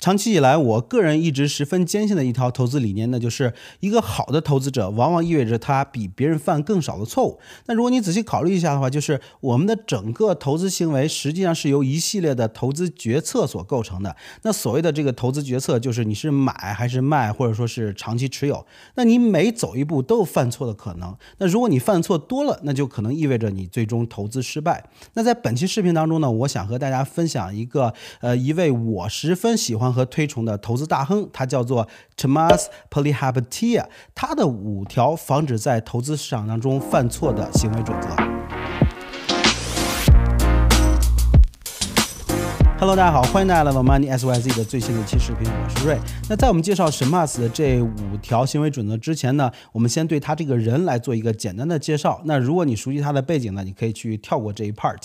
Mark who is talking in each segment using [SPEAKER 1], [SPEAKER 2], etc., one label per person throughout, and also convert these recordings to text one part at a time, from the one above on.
[SPEAKER 1] 长期以来，我个人一直十分坚信的一条投资理念，那就是一个好的投资者，往往意味着他比别人犯更少的错误。那如果你仔细考虑一下的话，就是我们的整个投资行为实际上是由一系列的投资决策所构成的。那所谓的这个投资决策，就是你是买还是卖，或者说是长期持有。那你每走一步都有犯错的可能。那如果你犯错多了，那就可能意味着你最终投资失败。那在本期视频当中呢，我想和大家分享一个呃一位我十分喜欢。和推崇的投资大亨，他叫做 Thomas p o l y h a b t i a 他的五条防止在投资市场当中犯错的行为准则。Hello，大家好，欢迎大家来到 Money S Y Z 的最新一期视频，我是瑞。那在我们介绍什 m a s 的这五条行为准则之前呢，我们先对他这个人来做一个简单的介绍。那如果你熟悉他的背景呢，你可以去跳过这一 part。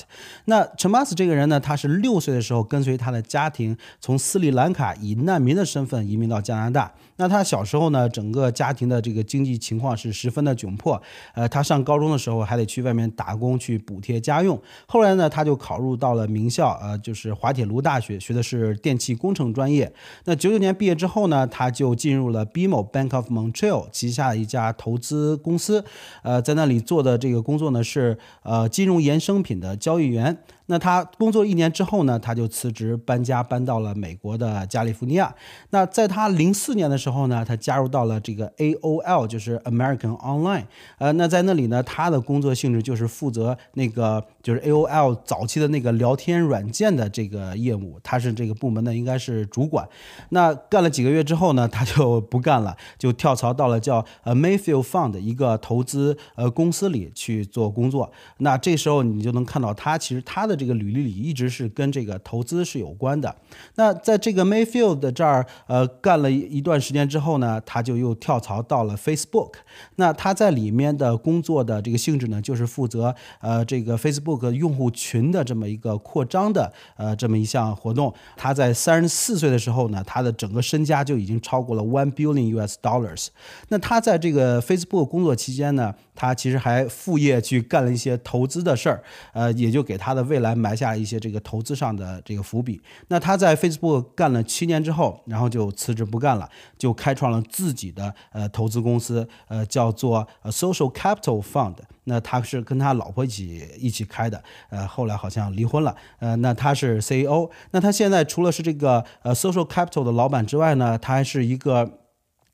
[SPEAKER 1] 那什 m a s 这个人呢，他是六岁的时候跟随他的家庭从斯里兰卡以难民的身份移民到加拿大。那他小时候呢，整个家庭的这个经济情况是十分的窘迫。呃，他上高中的时候还得去外面打工去补贴家用。后来呢，他就考入到了名校，呃，就是滑铁卢大学，学的是电气工程专业。那九九年毕业之后呢，他就进入了 BMO Bank of Montreal 旗下的一家投资公司。呃，在那里做的这个工作呢是呃金融衍生品的交易员。那他工作一年之后呢，他就辞职搬家搬到了美国的加利福尼亚。那在他零四年的时候呢，他加入到了这个 AOL，就是 American Online。呃，那在那里呢，他的工作性质就是负责那个就是 AOL 早期的那个聊天软件的这个业务，他是这个部门的应该是主管。那干了几个月之后呢，他就不干了，就跳槽到了叫呃 Mayfield Fund 一个投资呃公司里去做工作。那这时候你就能看到他其实他的。这个履历里一直是跟这个投资是有关的。那在这个 Mayfield 这儿，呃，干了一段时间之后呢，他就又跳槽到了 Facebook。那他在里面的工作的这个性质呢，就是负责呃这个 Facebook 用户群的这么一个扩张的呃这么一项活动。他在三十四岁的时候呢，他的整个身家就已经超过了 one billion US dollars。那他在这个 Facebook 工作期间呢，他其实还副业去干了一些投资的事儿，呃，也就给他的未来。埋下一些这个投资上的这个伏笔。那他在 Facebook 干了七年之后，然后就辞职不干了，就开创了自己的呃投资公司，呃叫做 Social Capital Fund。那他是跟他老婆一起一起开的，呃后来好像离婚了。呃那他是 CEO。那他现在除了是这个呃 Social Capital 的老板之外呢，他还是一个。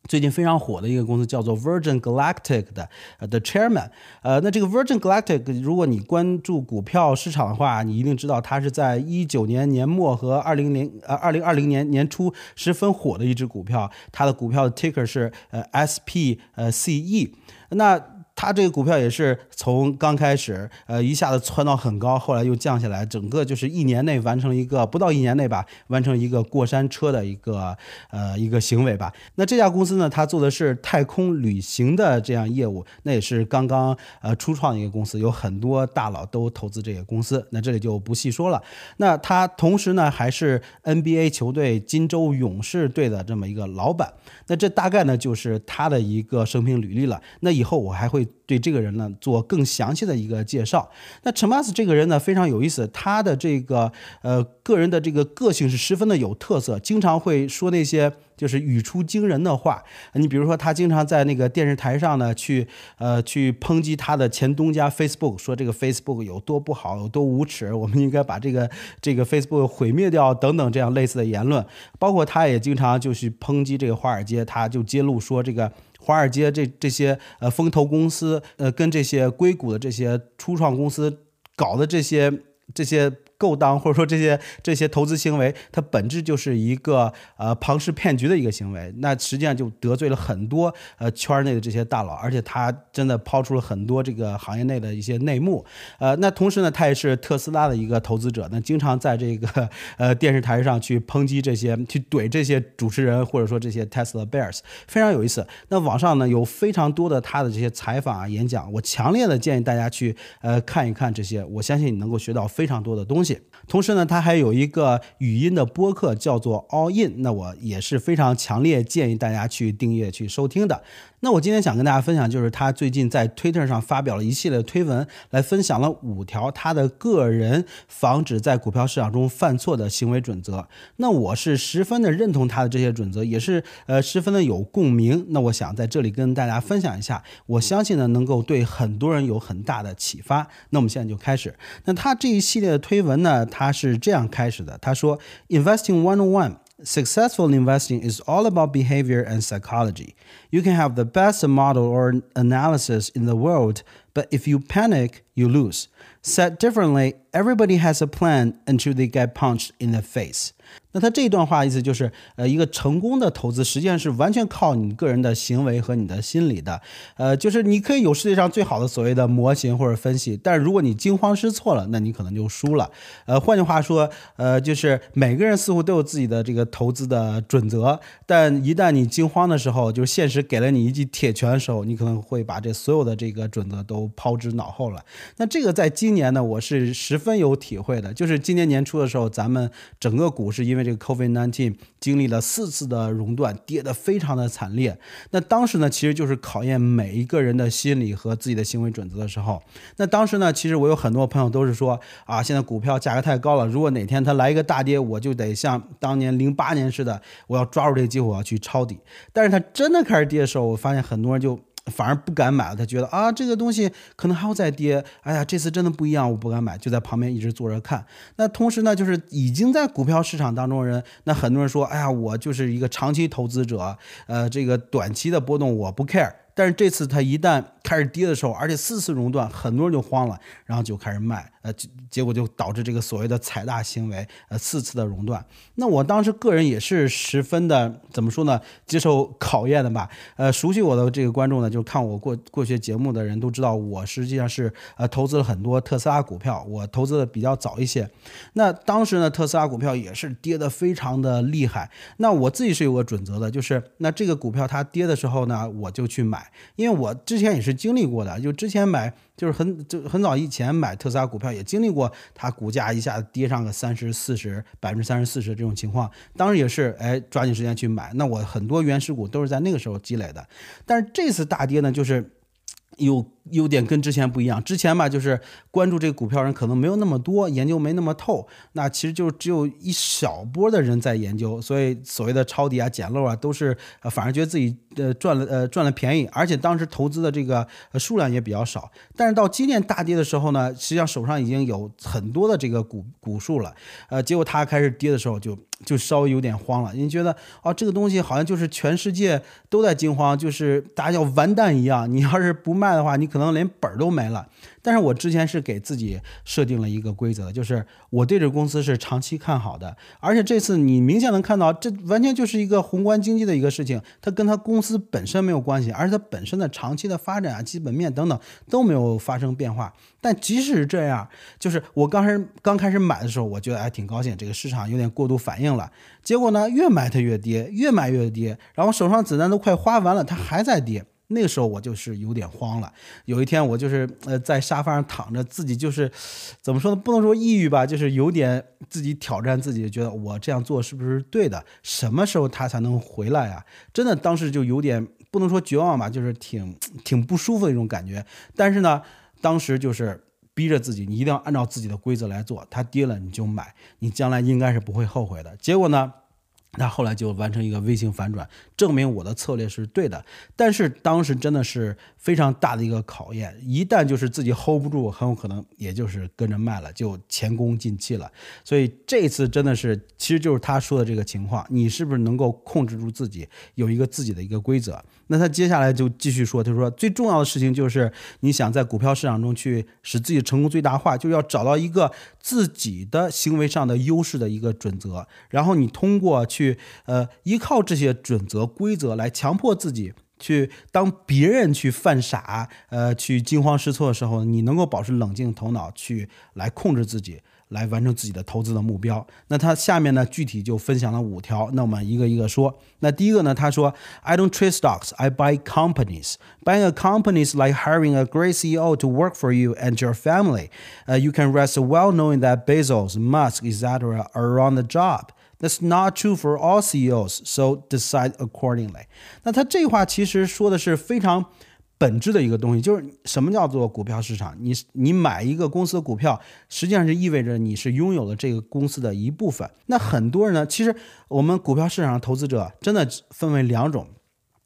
[SPEAKER 1] 最近非常火的一个公司叫做 Virgin Galactic 的呃的 Chairman，呃，那这个 Virgin Galactic，如果你关注股票市场的话，你一定知道它是在一九年年末和二零零呃二零二零年年初十分火的一只股票，它的股票的 ticker 是呃 SP 呃 CE，那。它这个股票也是从刚开始，呃，一下子窜到很高，后来又降下来，整个就是一年内完成一个不到一年内吧，完成一个过山车的一个呃一个行为吧。那这家公司呢，它做的是太空旅行的这样业务，那也是刚刚呃初创的一个公司，有很多大佬都投资这个公司，那这里就不细说了。那他同时呢，还是 NBA 球队金州勇士队的这么一个老板。那这大概呢，就是他的一个生平履历了。那以后我还会。对这个人呢做更详细的一个介绍。那陈马斯这个人呢非常有意思，他的这个呃个人的这个个性是十分的有特色，经常会说那些就是语出惊人的话。你比如说，他经常在那个电视台上呢去呃去抨击他的前东家 Facebook，说这个 Facebook 有多不好，有多无耻，我们应该把这个这个 Facebook 毁灭掉等等这样类似的言论。包括他也经常就去抨击这个华尔街，他就揭露说这个。华尔街这这些呃风投公司，呃跟这些硅谷的这些初创公司搞的这些这些。勾当 或者说这些这些投资行为，它本质就是一个呃庞氏骗局的一个行为。那实际上就得罪了很多呃圈内的这些大佬，而且他真的抛出了很多这个行业内的一些内幕。呃，那同时呢，他也是特斯拉的一个投资者，那经常在这个 呃电视台上去抨击这些，去怼这些主持人或者说这些 Tesla bears，非常有意思。那网上呢有非常多的他的这些采访啊演讲，我强烈的建议大家去呃看一看这些，我相信你能够学到非常多的东西。同时呢，他还有一个语音的播客，叫做 All In，那我也是非常强烈建议大家去订阅去收听的。那我今天想跟大家分享，就是他最近在 Twitter 上发表了一系列推文，来分享了五条他的个人防止在股票市场中犯错的行为准则。那我是十分的认同他的这些准则，也是呃十分的有共鸣。那我想在这里跟大家分享一下，我相信呢能够对很多人有很大的启发。那我们现在就开始。那他这一系列的推文呢，他是这样开始的，他说：“Investing one on one。” Successful investing is all about behavior and psychology. You can have the best model or analysis in the world, but if you panic, you lose. Said differently, everybody has a plan until they get punched in the face. 那他这一段话意思就是，呃，一个成功的投资实际上是完全靠你个人的行为和你的心理的，呃，就是你可以有世界上最好的所谓的模型或者分析，但如果你惊慌失措了，那你可能就输了。呃，换句话说，呃，就是每个人似乎都有自己的这个投资的准则，但一旦你惊慌的时候，就是现实给了你一记铁拳的时候，你可能会把这所有的这个准则都抛之脑后了。那这个在今年呢，我是十分有体会的，就是今年年初的时候，咱们整个股市因为这个 COVID-19 经历了四次的熔断，跌得非常的惨烈。那当时呢，其实就是考验每一个人的心理和自己的行为准则的时候。那当时呢，其实我有很多朋友都是说啊，现在股票价格太高了，如果哪天它来一个大跌，我就得像当年零八年似的，我要抓住这个机会，我要去抄底。但是它真的开始跌的时候，我发现很多人就。反而不敢买了，他觉得啊，这个东西可能还要再跌。哎呀，这次真的不一样，我不敢买，就在旁边一直坐着看。那同时呢，就是已经在股票市场当中人，那很多人说，哎呀，我就是一个长期投资者，呃，这个短期的波动我不 care。但是这次它一旦开始跌的时候，而且四次熔断，很多人就慌了，然后就开始卖，呃，结结果就导致这个所谓的踩大行为，呃，四次的熔断。那我当时个人也是十分的怎么说呢？接受考验的吧。呃，熟悉我的这个观众呢，就看我过过去节目的人都知道，我实际上是呃投资了很多特斯拉股票，我投资的比较早一些。那当时呢，特斯拉股票也是跌得非常的厉害。那我自己是有个准则的，就是那这个股票它跌的时候呢，我就去买。因为我之前也是经历过的，就之前买就是很就很早以前买特斯拉股票也经历过，它股价一下跌上个三十四十百分之三十四十这种情况，当时也是哎抓紧时间去买，那我很多原始股都是在那个时候积累的，但是这次大跌呢，就是有。优点跟之前不一样，之前吧就是关注这个股票人可能没有那么多，研究没那么透，那其实就只有一小波的人在研究，所以所谓的抄底啊、捡漏啊，都是呃反而觉得自己呃赚了呃赚了便宜，而且当时投资的这个数量也比较少。但是到今年大跌的时候呢，实际上手上已经有很多的这个股股数了，呃，结果它开始跌的时候就就稍微有点慌了，你觉得哦这个东西好像就是全世界都在惊慌，就是大家要完蛋一样，你要是不卖的话，你可能。可能连本儿都没了，但是我之前是给自己设定了一个规则，就是我对这公司是长期看好的，而且这次你明显能看到，这完全就是一个宏观经济的一个事情，它跟它公司本身没有关系，而且它本身的长期的发展啊、基本面等等都没有发生变化。但即使是这样，就是我刚开始刚开始买的时候，我觉得还挺高兴，这个市场有点过度反应了。结果呢，越买它越跌，越买越跌，然后手上子弹都快花完了，它还在跌。那个时候我就是有点慌了。有一天我就是呃在沙发上躺着，自己就是怎么说呢？不能说抑郁吧，就是有点自己挑战自己，觉得我这样做是不是对的？什么时候他才能回来啊？真的当时就有点不能说绝望吧，就是挺挺不舒服的一种感觉。但是呢，当时就是逼着自己，你一定要按照自己的规则来做。它跌了你就买，你将来应该是不会后悔的。结果呢？那后来就完成一个微型反转，证明我的策略是对的。但是当时真的是非常大的一个考验，一旦就是自己 hold 不住，很有可能也就是跟着卖了，就前功尽弃了。所以这次真的是，其实就是他说的这个情况，你是不是能够控制住自己，有一个自己的一个规则？那他接下来就继续说，他说最重要的事情就是你想在股票市场中去使自己成功最大化，就要找到一个自己的行为上的优势的一个准则，然后你通过去。去呃，依靠这些准则规则来强迫自己去，当别人去犯傻，呃，去惊慌失措的时候，你能够保持冷静头脑去来控制自己。来完成自己的投资的目标。那他下面呢，具体就分享了五条。那我们一个一个说。那第一个呢，他说：“I don't trade stocks, I buy companies. Buying a company is like hiring a great CEO to work for you and your family. Uh, you can rest well knowing that Bezos, Musk, etc. are on the job. That's not true for all CEOs, so decide accordingly。那他这话其实说的是非常 本质的一个东西，就是什么叫做股票市场？你你买一个公司的股票，实际上是意味着你是拥有了这个公司的一部分。那很多人呢，其实我们股票市场上投资者真的分为两种，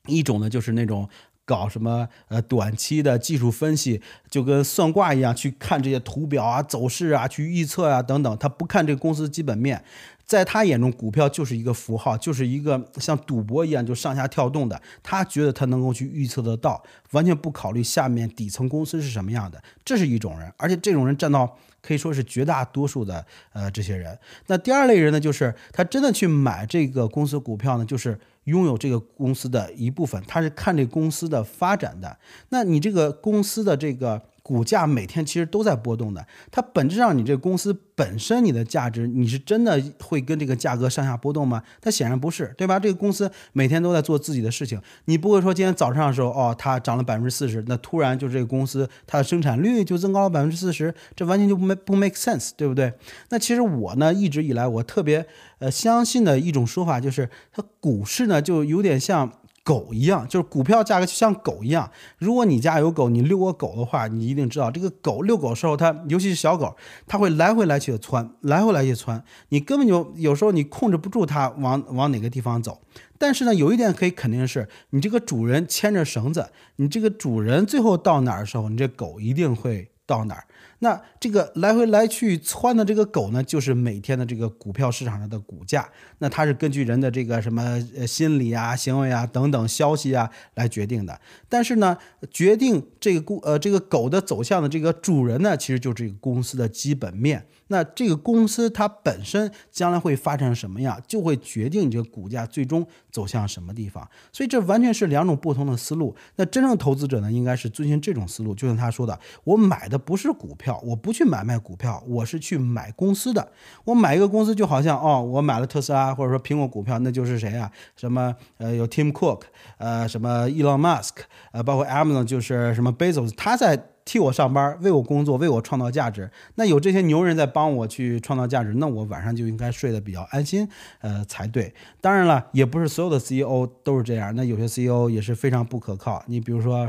[SPEAKER 1] 一种呢就是那种。搞什么呃短期的技术分析，就跟算卦一样，去看这些图表啊、走势啊、去预测啊等等。他不看这个公司基本面，在他眼中，股票就是一个符号，就是一个像赌博一样就上下跳动的。他觉得他能够去预测得到，完全不考虑下面底层公司是什么样的。这是一种人，而且这种人占到可以说是绝大多数的呃这些人。那第二类人呢，就是他真的去买这个公司股票呢，就是。拥有这个公司的一部分，他是看这公司的发展的。那你这个公司的这个。股价每天其实都在波动的，它本质上你这个公司本身你的价值，你是真的会跟这个价格上下波动吗？它显然不是，对吧？这个公司每天都在做自己的事情，你不会说今天早上的时候哦，它涨了百分之四十，那突然就这个公司它的生产率就增高了百分之四十，这完全就不没不 make sense，对不对？那其实我呢一直以来我特别呃相信的一种说法就是，它股市呢就有点像。狗一样，就是股票价格就像狗一样。如果你家有狗，你遛过狗的话，你一定知道，这个狗遛狗的时候，它尤其是小狗，它会来回来去的窜，来回来去窜，你根本就有时候你控制不住它往往哪个地方走。但是呢，有一点可以肯定是，你这个主人牵着绳子，你这个主人最后到哪儿的时候，你这狗一定会到哪儿。那这个来回来去窜的这个狗呢，就是每天的这个股票市场上的股价。那它是根据人的这个什么呃心理啊、行为啊等等消息啊来决定的。但是呢，决定这个股呃这个狗的走向的这个主人呢，其实就是这个公司的基本面。那这个公司它本身将来会发展什么样，就会决定你这个股价最终走向什么地方。所以这完全是两种不同的思路。那真正投资者呢，应该是遵循这种思路。就像他说的，我买的不是股票，票我不去买卖股票，我是去买公司的。我买一个公司，就好像哦，我买了特斯拉或者说苹果股票，那就是谁啊？什么呃，有 Tim Cook，呃，什么 Elon Musk，呃，包括 Amazon 就是什么 Bezos，他在。替我上班，为我工作，为我创造价值。那有这些牛人在帮我去创造价值，那我晚上就应该睡得比较安心，呃，才对。当然了，也不是所有的 CEO 都是这样。那有些 CEO 也是非常不可靠。你比如说，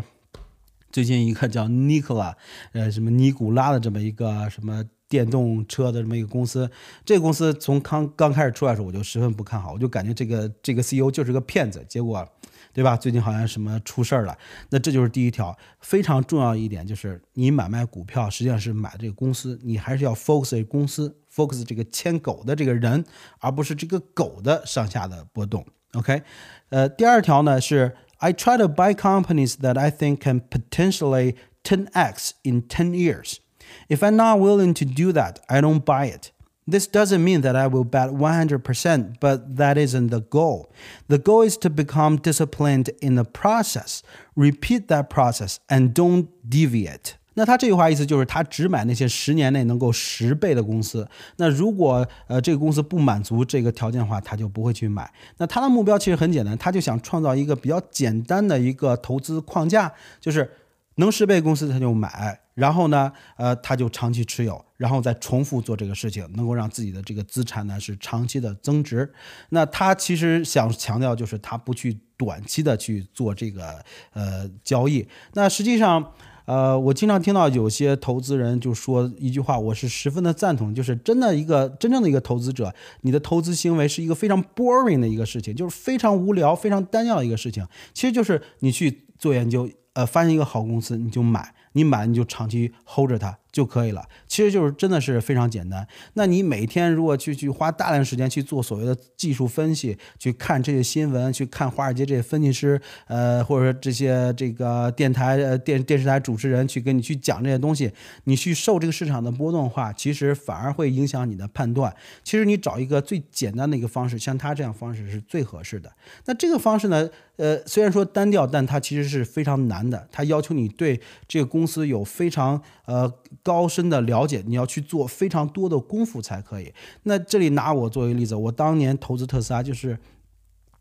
[SPEAKER 1] 最近一个叫 Nikola，呃，什么尼古拉的这么一个什么电动车的这么一个公司，这个公司从刚刚开始出来的时候，我就十分不看好，我就感觉这个这个 CEO 就是个骗子。结果。对吧？最近好像什么出事儿了？那这就是第一条非常重要一点，就是你买卖股票实际上是买这个公司，你还是要 focus 公司，focus 这个牵狗的这个人，而不是这个狗的上下的波动。OK，呃，第二条呢是 I try to buy companies that I think can potentially 10x in 10 years. If I'm not willing to do that, I don't buy it. This doesn't mean that I will bet 100%, but that isn't the goal. The goal is to become disciplined in the process, repeat that process, and don't deviate. 那他这句话意思就是他只买那些十年内能够十倍的公司。那如果呃这个公司不满足这个条件的话，他就不会去买。那他的目标其实很简单，他就想创造一个比较简单的一个投资框架，就是能十倍公司他就买，然后呢，呃，他就长期持有，然后再重复做这个事情，能够让自己的这个资产呢是长期的增值。那他其实想强调就是他不去短期的去做这个呃交易。那实际上，呃，我经常听到有些投资人就说一句话，我是十分的赞同，就是真的一个真正的一个投资者，你的投资行为是一个非常 boring 的一个事情，就是非常无聊、非常单调的一个事情。其实就是你去做研究。呃，发现一个好公司你就买，你买你就长期 hold 着它。就可以了，其实就是真的是非常简单。那你每天如果去去花大量时间去做所谓的技术分析，去看这些新闻，去看华尔街这些分析师，呃，或者说这些这个电台呃电电视台主持人去跟你去讲这些东西，你去受这个市场的波动的话，其实反而会影响你的判断。其实你找一个最简单的一个方式，像他这样方式是最合适的。那这个方式呢，呃，虽然说单调，但它其实是非常难的。它要求你对这个公司有非常呃。高深的了解，你要去做非常多的功夫才可以。那这里拿我作为例子，我当年投资特斯拉就是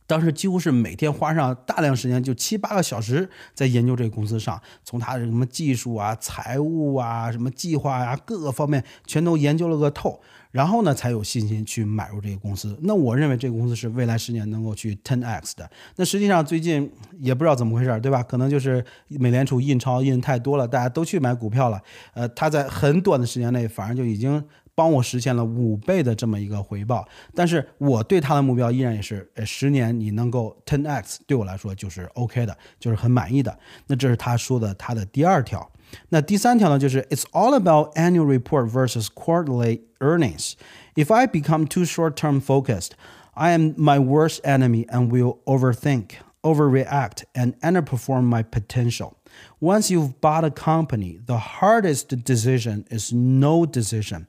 [SPEAKER 1] 当时几乎是每天花上大量时间，就七八个小时在研究这个公司上，从它的什么技术啊、财务啊、什么计划啊各个方面全都研究了个透，然后呢才有信心去买入这个公司。那我认为这个公司是未来十年能够去 ten x 的。那实际上最近也不知道怎么回事，对吧？可能就是美联储印钞印太多了，大家都去买股票了。呃，它在很短的时间内，反而就已经。帮我实现了五倍的这么一个回报，但是我对他的目标依然也是，呃，十年你能够 ten x，对我来说就是 OK 的，就是很满意的。那这是他说的他的第二条。那第三条呢，就是 It's all about annual report versus quarterly earnings. If I become too short-term focused, I am my worst enemy and will overthink, overreact, and underperform my potential. Once you've bought a company, the hardest decision is no decision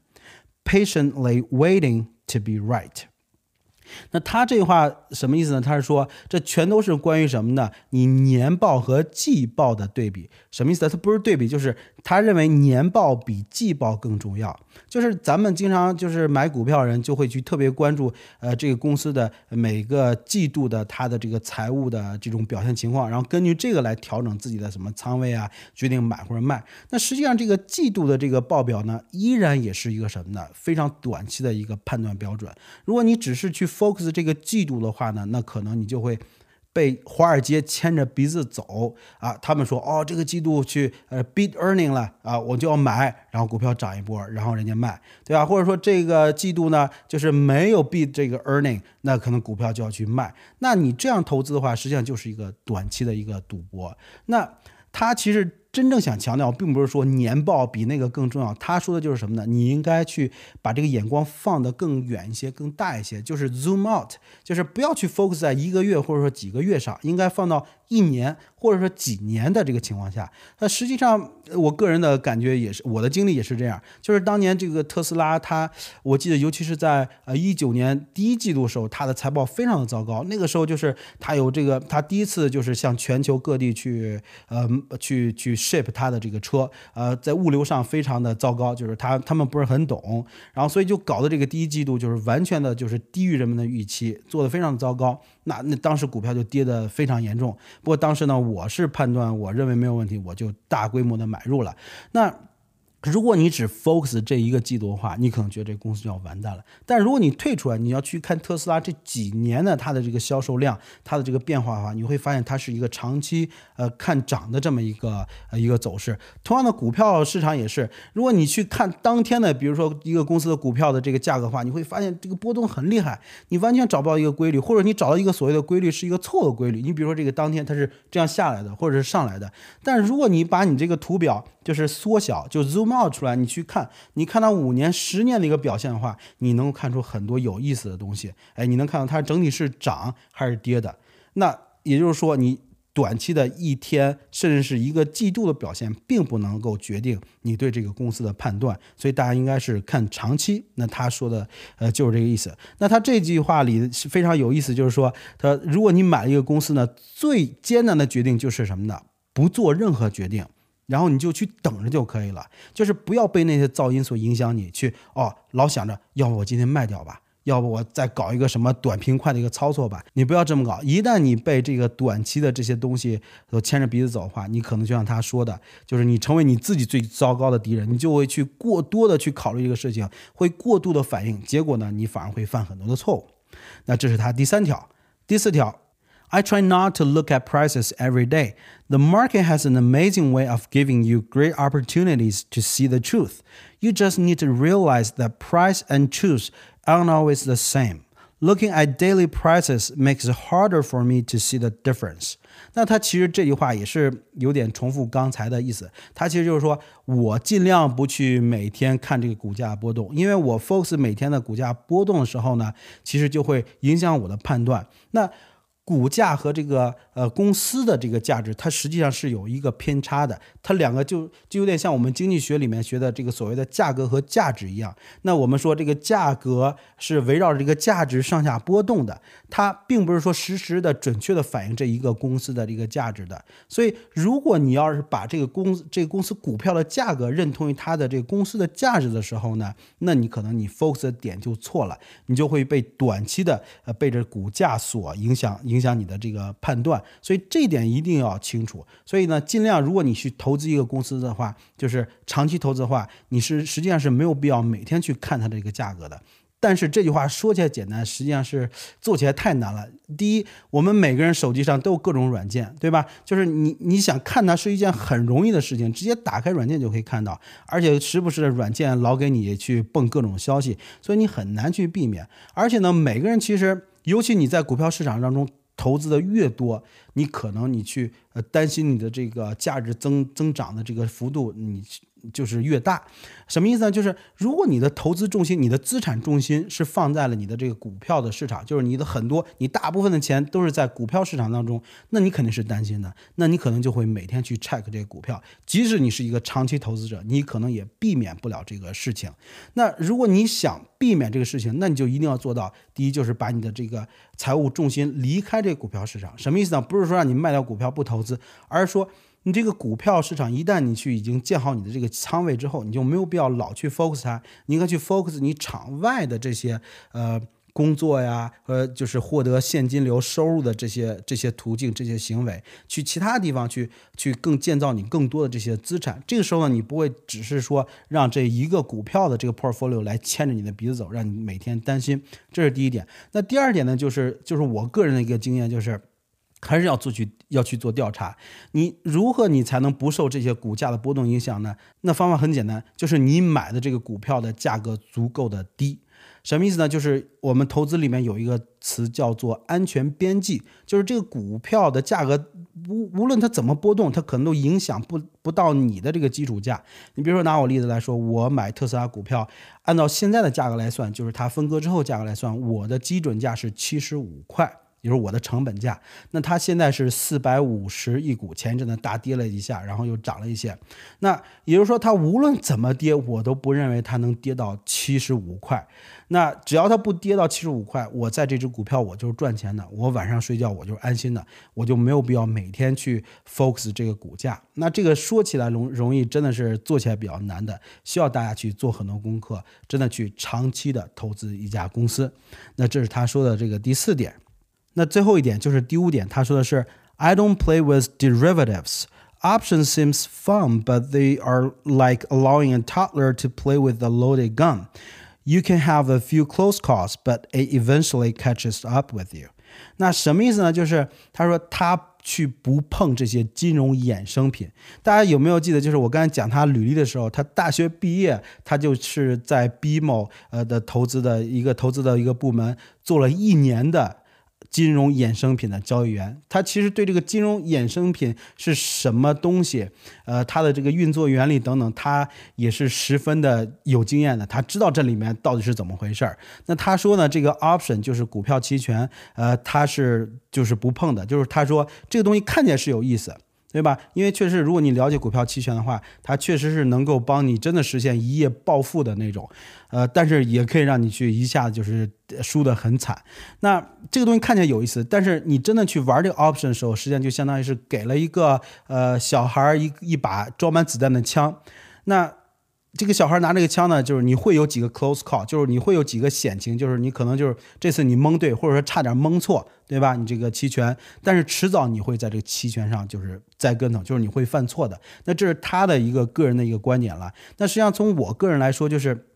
[SPEAKER 1] patiently waiting to be right. 那他这话什么意思呢？他是说这全都是关于什么呢？你年报和季报的对比，什么意思？他不是对比，就是他认为年报比季报更重要。就是咱们经常就是买股票人就会去特别关注，呃，这个公司的每个季度的它的这个财务的这种表现情况，然后根据这个来调整自己的什么仓位啊，决定买或者卖。那实际上这个季度的这个报表呢，依然也是一个什么呢？非常短期的一个判断标准。如果你只是去 focus 这个季度的话呢，那可能你就会被华尔街牵着鼻子走啊。他们说哦，这个季度去呃 beat earning 了啊，我就要买，然后股票涨一波，然后人家卖，对吧？或者说这个季度呢，就是没有 beat 这个 earning，那可能股票就要去卖。那你这样投资的话，实际上就是一个短期的一个赌博。那它其实。真正想强调，并不是说年报比那个更重要。他说的就是什么呢？你应该去把这个眼光放得更远一些、更大一些，就是 zoom out，就是不要去 focus 在一个月或者说几个月上，应该放到一年或者说几年的这个情况下。那实际上，我个人的感觉也是，我的经历也是这样。就是当年这个特斯拉，它我记得，尤其是在呃一九年第一季度的时候，它的财报非常的糟糕。那个时候就是它有这个，它第一次就是向全球各地去呃去去。ship 它的这个车，呃，在物流上非常的糟糕，就是他他们不是很懂，然后所以就搞的这个第一季度就是完全的就是低于人们的预期，做的非常糟糕。那那当时股票就跌得非常严重。不过当时呢，我是判断我认为没有问题，我就大规模的买入了。那。如果你只 focus 这一个季度的话，你可能觉得这公司就要完蛋了。但如果你退出来，你要去看特斯拉这几年的它的这个销售量，它的这个变化的话，你会发现它是一个长期呃看涨的这么一个呃一个走势。同样的，股票市场也是，如果你去看当天的，比如说一个公司的股票的这个价格的话，你会发现这个波动很厉害，你完全找不到一个规律，或者你找到一个所谓的规律是一个错误的规律。你比如说这个当天它是这样下来的，或者是上来的，但是如果你把你这个图表就是缩小，就 zoom。冒出来，你去看，你看到五年、十年的一个表现的话，你能够看出很多有意思的东西。哎，你能看到它整体是涨还是跌的？那也就是说，你短期的一天甚至是一个季度的表现，并不能够决定你对这个公司的判断。所以大家应该是看长期。那他说的，呃，就是这个意思。那他这句话里是非常有意思，就是说，他如果你买了一个公司呢，最艰难的决定就是什么呢？不做任何决定。然后你就去等着就可以了，就是不要被那些噪音所影响。你去哦，老想着，要不我今天卖掉吧，要不我再搞一个什么短平快的一个操作吧。你不要这么搞，一旦你被这个短期的这些东西所牵着鼻子走的话，你可能就像他说的，就是你成为你自己最糟糕的敌人，你就会去过多的去考虑这个事情，会过度的反应，结果呢，你反而会犯很多的错误。那这是他第三条，第四条。I try not to look at prices every day. The market has an amazing way of giving you great opportunities to see the truth. You just need to realize that price and truth aren't always the same. Looking at daily prices makes it harder for me to see the difference. 那他其实这句话也是有点重复刚才的意思。他其实就是说我尽量不去每天看这个股价波动，因为我 focus 每天的股价波动的时候呢，其实就会影响我的判断。那 股价和这个呃公司的这个价值，它实际上是有一个偏差的。它两个就就有点像我们经济学里面学的这个所谓的价格和价值一样。那我们说这个价格是围绕着这个价值上下波动的，它并不是说实时的准确的反映这一个公司的这个价值的。所以，如果你要是把这个公这个公司股票的价格认同于它的这个公司的价值的时候呢，那你可能你 focus 的点就错了，你就会被短期的呃被这股价所影响。影响你的这个判断，所以这一点一定要清楚。所以呢，尽量如果你去投资一个公司的话，就是长期投资的话，你是实际上是没有必要每天去看它的一个价格的。但是这句话说起来简单，实际上是做起来太难了。第一，我们每个人手机上都有各种软件，对吧？就是你你想看它是一件很容易的事情，直接打开软件就可以看到，而且时不时的软件老给你去蹦各种消息，所以你很难去避免。而且呢，每个人其实，尤其你在股票市场当中投资的越多，你可能你去呃担心你的这个价值增增长的这个幅度，你。就是越大，什么意思呢？就是如果你的投资重心、你的资产重心是放在了你的这个股票的市场，就是你的很多、你大部分的钱都是在股票市场当中，那你肯定是担心的。那你可能就会每天去 check 这个股票，即使你是一个长期投资者，你可能也避免不了这个事情。那如果你想避免这个事情，那你就一定要做到：第一，就是把你的这个财务重心离开这个股票市场。什么意思呢？不是说让你卖掉股票不投资，而是说。你这个股票市场，一旦你去已经建好你的这个仓位之后，你就没有必要老去 focus 它，你应该去 focus 你场外的这些呃工作呀，呃就是获得现金流收入的这些这些途径、这些行为，去其他地方去去更建造你更多的这些资产。这个时候呢，你不会只是说让这一个股票的这个 portfolio 来牵着你的鼻子走，让你每天担心。这是第一点。那第二点呢，就是就是我个人的一个经验就是。还是要做去要去做调查，你如何你才能不受这些股价的波动影响呢？那方法很简单，就是你买的这个股票的价格足够的低。什么意思呢？就是我们投资里面有一个词叫做安全边际，就是这个股票的价格无无论它怎么波动，它可能都影响不不到你的这个基础价。你比如说拿我例子来说，我买特斯拉股票，按照现在的价格来算，就是它分割之后价格来算，我的基准价是七十五块。也就是我的成本价，那它现在是四百五十一股，前一阵子大跌了一下，然后又涨了一些，那也就是说它无论怎么跌，我都不认为它能跌到七十五块。那只要它不跌到七十五块，我在这只股票我就是赚钱的，我晚上睡觉我就是安心的，我就没有必要每天去 focus 这个股价。那这个说起来容容易，真的是做起来比较难的，需要大家去做很多功课，真的去长期的投资一家公司。那这是他说的这个第四点。那最后一点就是第五点，他说的是 I don't play with derivatives. Options seems fun, but they are like allowing a toddler to play with a loaded gun. You can have a few close calls, but it eventually catches up with you. 那什么意思呢？就是他说他去不碰这些金融衍生品。大家有没有记得？就是我刚才讲他履历的时候，他大学毕业，他就是在 BMO 呃的投资的一个投资的一个部门做了一年的。 金融衍生品的交易员，他其实对这个金融衍生品是什么东西，呃，它的这个运作原理等等，他也是十分的有经验的。他知道这里面到底是怎么回事儿。那他说呢，这个 option 就是股票期权，呃，他是就是不碰的。就是他说这个东西看见是有意思。对吧？因为确实，如果你了解股票期权的话，它确实是能够帮你真的实现一夜暴富的那种，呃，但是也可以让你去一下子就是输得很惨。那这个东西看起来有意思，但是你真的去玩这个 option 的时候，实际上就相当于是给了一个呃小孩一一把装满子弹的枪，那。这个小孩拿这个枪呢，就是你会有几个 close call，就是你会有几个险情，就是你可能就是这次你蒙对，或者说差点蒙错，对吧？你这个期权，但是迟早你会在这个期权上就是栽跟头，就是你会犯错的。那这是他的一个个人的一个观点了。那实际上从我个人来说，就是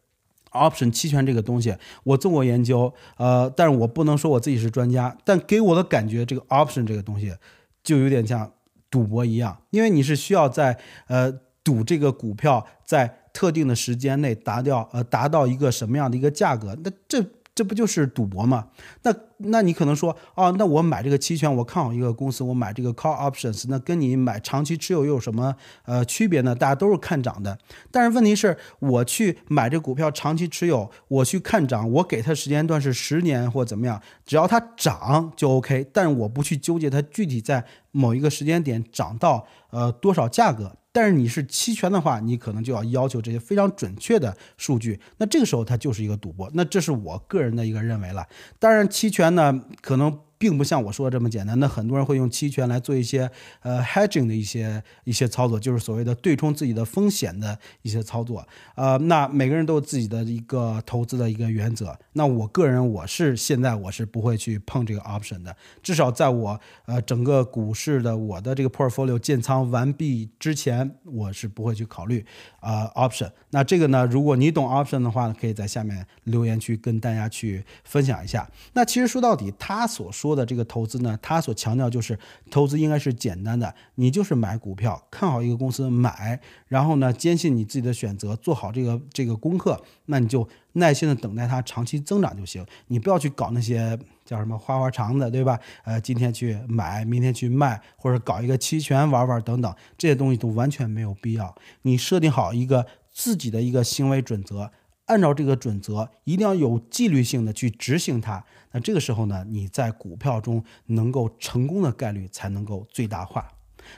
[SPEAKER 1] option 期权这个东西，我做过研究，呃，但是我不能说我自己是专家，但给我的感觉，这个 option 这个东西就有点像赌博一样，因为你是需要在呃赌这个股票在。特定的时间内达掉呃达到一个什么样的一个价格？那这这不就是赌博吗？那那你可能说哦，那我买这个期权，我看好一个公司，我买这个 call options，那跟你买长期持有又有什么呃区别呢？大家都是看涨的，但是问题是，我去买这股票长期持有，我去看涨，我给它时间段是十年或怎么样，只要它涨就 OK，但是我不去纠结它具体在某一个时间点涨到呃多少价格。但是你是期权的话，你可能就要要求这些非常准确的数据，那这个时候它就是一个赌博。那这是我个人的一个认为了。当然，期权呢可能并不像我说的这么简单。那很多人会用期权来做一些呃 hedging 的一些一些操作，就是所谓的对冲自己的风险的一些操作。呃，那每个人都有自己的一个投资的一个原则。那我个人我是现在我是不会去碰这个 option 的，至少在我呃整个股市的我的这个 portfolio 建仓完毕之前，我是不会去考虑啊 option。那这个呢，如果你懂 option 的话呢，可以在下面留言区跟大家去分享一下。那其实说到底，他所说说的这个投资呢，他所强调就是投资应该是简单的，你就是买股票，看好一个公司买，然后呢，坚信你自己的选择，做好这个这个功课，那你就耐心的等待它长期增长就行。你不要去搞那些叫什么花花肠子，对吧？呃，今天去买，明天去卖，或者搞一个期权玩玩等等，这些东西都完全没有必要。你设定好一个自己的一个行为准则。按照这个准则，一定要有纪律性的去执行它。那这个时候呢，你在股票中能够成功的概率才能够最大化。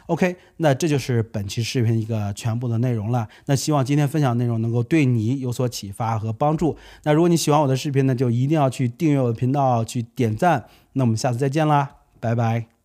[SPEAKER 1] OK，那这就是本期视频一个全部的内容了。那希望今天分享内容能够对你有所启发和帮助。那如果你喜欢我的视频呢，就一定要去订阅我的频道，去点赞。那我们下次再见啦，拜拜。